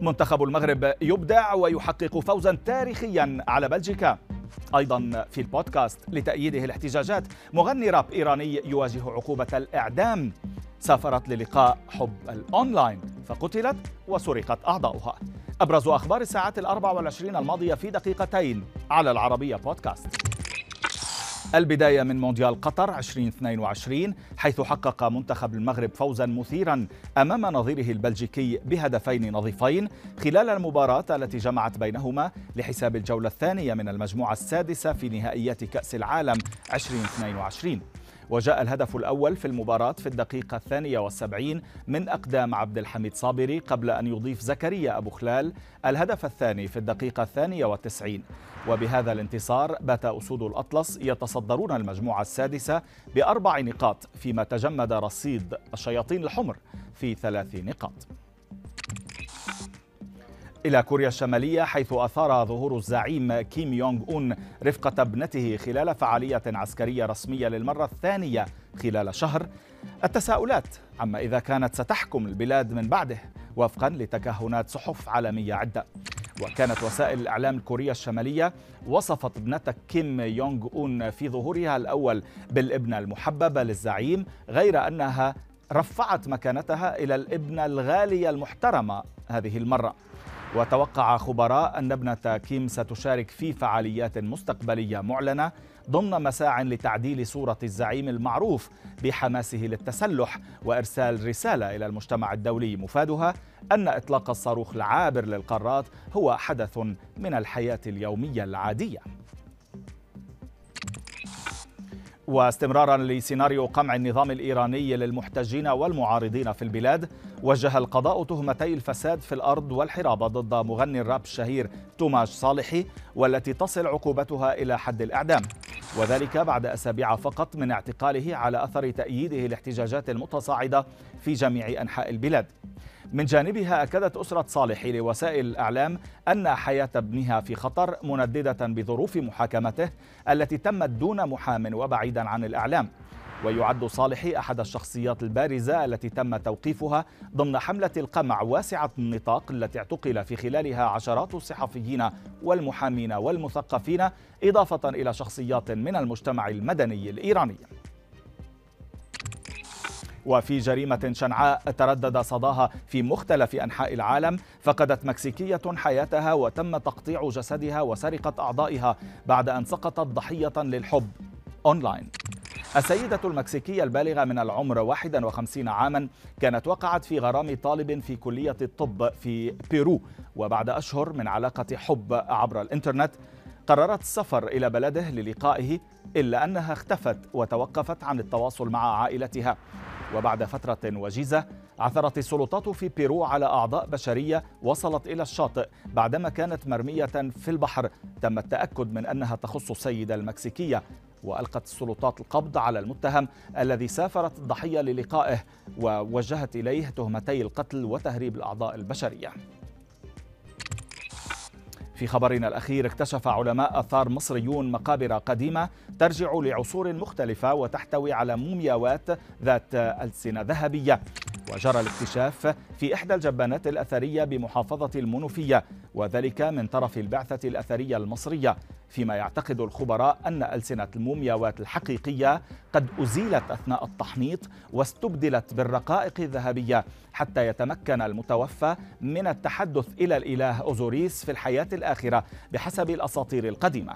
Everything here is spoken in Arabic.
منتخب المغرب يبدع ويحقق فوزا تاريخيا على بلجيكا. أيضا في البودكاست لتأييده الاحتجاجات مغني راب إيراني يواجه عقوبة الإعدام. سافرت للقاء حب الأونلاين فقتلت وسرقت أعضاؤها. أبرز أخبار الساعات الأربع والعشرين الماضية في دقيقتين على العربية بودكاست. البداية من مونديال قطر 2022 حيث حقق منتخب المغرب فوزا مثيرا أمام نظيره البلجيكي بهدفين نظيفين خلال المباراة التي جمعت بينهما لحساب الجولة الثانية من المجموعة السادسة في نهائيات كأس العالم 2022 وجاء الهدف الأول في المباراة في الدقيقة الثانية والسبعين من أقدام عبد الحميد صابري قبل أن يضيف زكريا أبو خلال الهدف الثاني في الدقيقة الثانية والتسعين. وبهذا الانتصار بات أسود الأطلس يتصدرون المجموعة السادسة بأربع نقاط فيما تجمد رصيد الشياطين الحمر في ثلاث نقاط. إلى كوريا الشمالية حيث أثار ظهور الزعيم كيم يونغ أون رفقة ابنته خلال فعالية عسكرية رسمية للمرة الثانية خلال شهر. التساؤلات عما إذا كانت ستحكم البلاد من بعده وفقا لتكهنات صحف عالمية عدة. وكانت وسائل الإعلام الكورية الشمالية وصفت ابنة كيم يونغ أون في ظهورها الأول بالابنة المحببة للزعيم غير أنها رفعت مكانتها إلى الابنة الغالية المحترمة هذه المرة. وتوقع خبراء أن ابنة كيم ستشارك في فعاليات مستقبلية معلنة ضمن مساع لتعديل صورة الزعيم المعروف بحماسه للتسلح وإرسال رسالة إلى المجتمع الدولي. مفادها أن إطلاق الصاروخ العابر للقارات هو حدث من الحياة اليومية العادية. واستمرارا لسيناريو قمع النظام الإيراني للمحتجين والمعارضين في البلاد وجه القضاء تهمتي الفساد في الأرض والحرابة ضد مغني الراب الشهير توماش صالحي والتي تصل عقوبتها إلى حد الإعدام. وذلك بعد أسابيع فقط من اعتقاله على أثر تأييده الاحتجاجات المتصاعدة في جميع أنحاء البلاد. من جانبها أكدت أسرة صالح لوسائل الإعلام أن حياة ابنها في خطر منددة بظروف محاكمته التي تمت دون محام وبعيدا عن الإعلام. ويعد صالح أحد الشخصيات البارزة التي تم توقيفها ضمن حملة القمع واسعة النطاق التي اعتقل في خلالها عشرات الصحفيين والمحامين والمثقفين إضافة إلى شخصيات من المجتمع المدني الإيراني. وفي جريمة شنعاء تردد صداها في مختلف أنحاء العالم فقدت مكسيكية حياتها وتم تقطيع جسدها وسرقة أعضائها بعد أن سقطت ضحية للحب أونلاين. السيدة المكسيكية البالغة من العمر 51 عاما كانت وقعت في غرام طالب في كلية الطب في بيرو وبعد أشهر من علاقة حب عبر الإنترنت قررت السفر إلى بلده للقائه إلا أنها اختفت وتوقفت عن التواصل مع عائلتها. وبعد فترة وجيزة عثرت السلطات في بيرو على أعضاء بشرية وصلت إلى الشاطئ بعدما كانت مرمية في البحر. تم التأكد من أنها تخص السيدة المكسيكية وألقت السلطات القبض على المتهم الذي سافرت الضحية للقائه ووجهت إليه تهمتي القتل وتهريب الأعضاء البشرية. في خبرنا الأخير اكتشف علماء آثار مصريون مقابر قديمة ترجع لعصور مختلفة وتحتوي على مومياوات ذات ألسنة ذهبية. وجرى الاكتشاف في إحدى الجبانات الأثرية بمحافظة المنوفية وذلك من طرف البعثة الأثرية المصرية. فيما يعتقد الخبراء أن ألسنة المومياوات الحقيقية قد أزيلت أثناء التحنيط واستبدلت بالرقائق الذهبية حتى يتمكن المتوفى من التحدث إلى الإله أوزوريس في الحياة الآخرة بحسب الأساطير القديمة.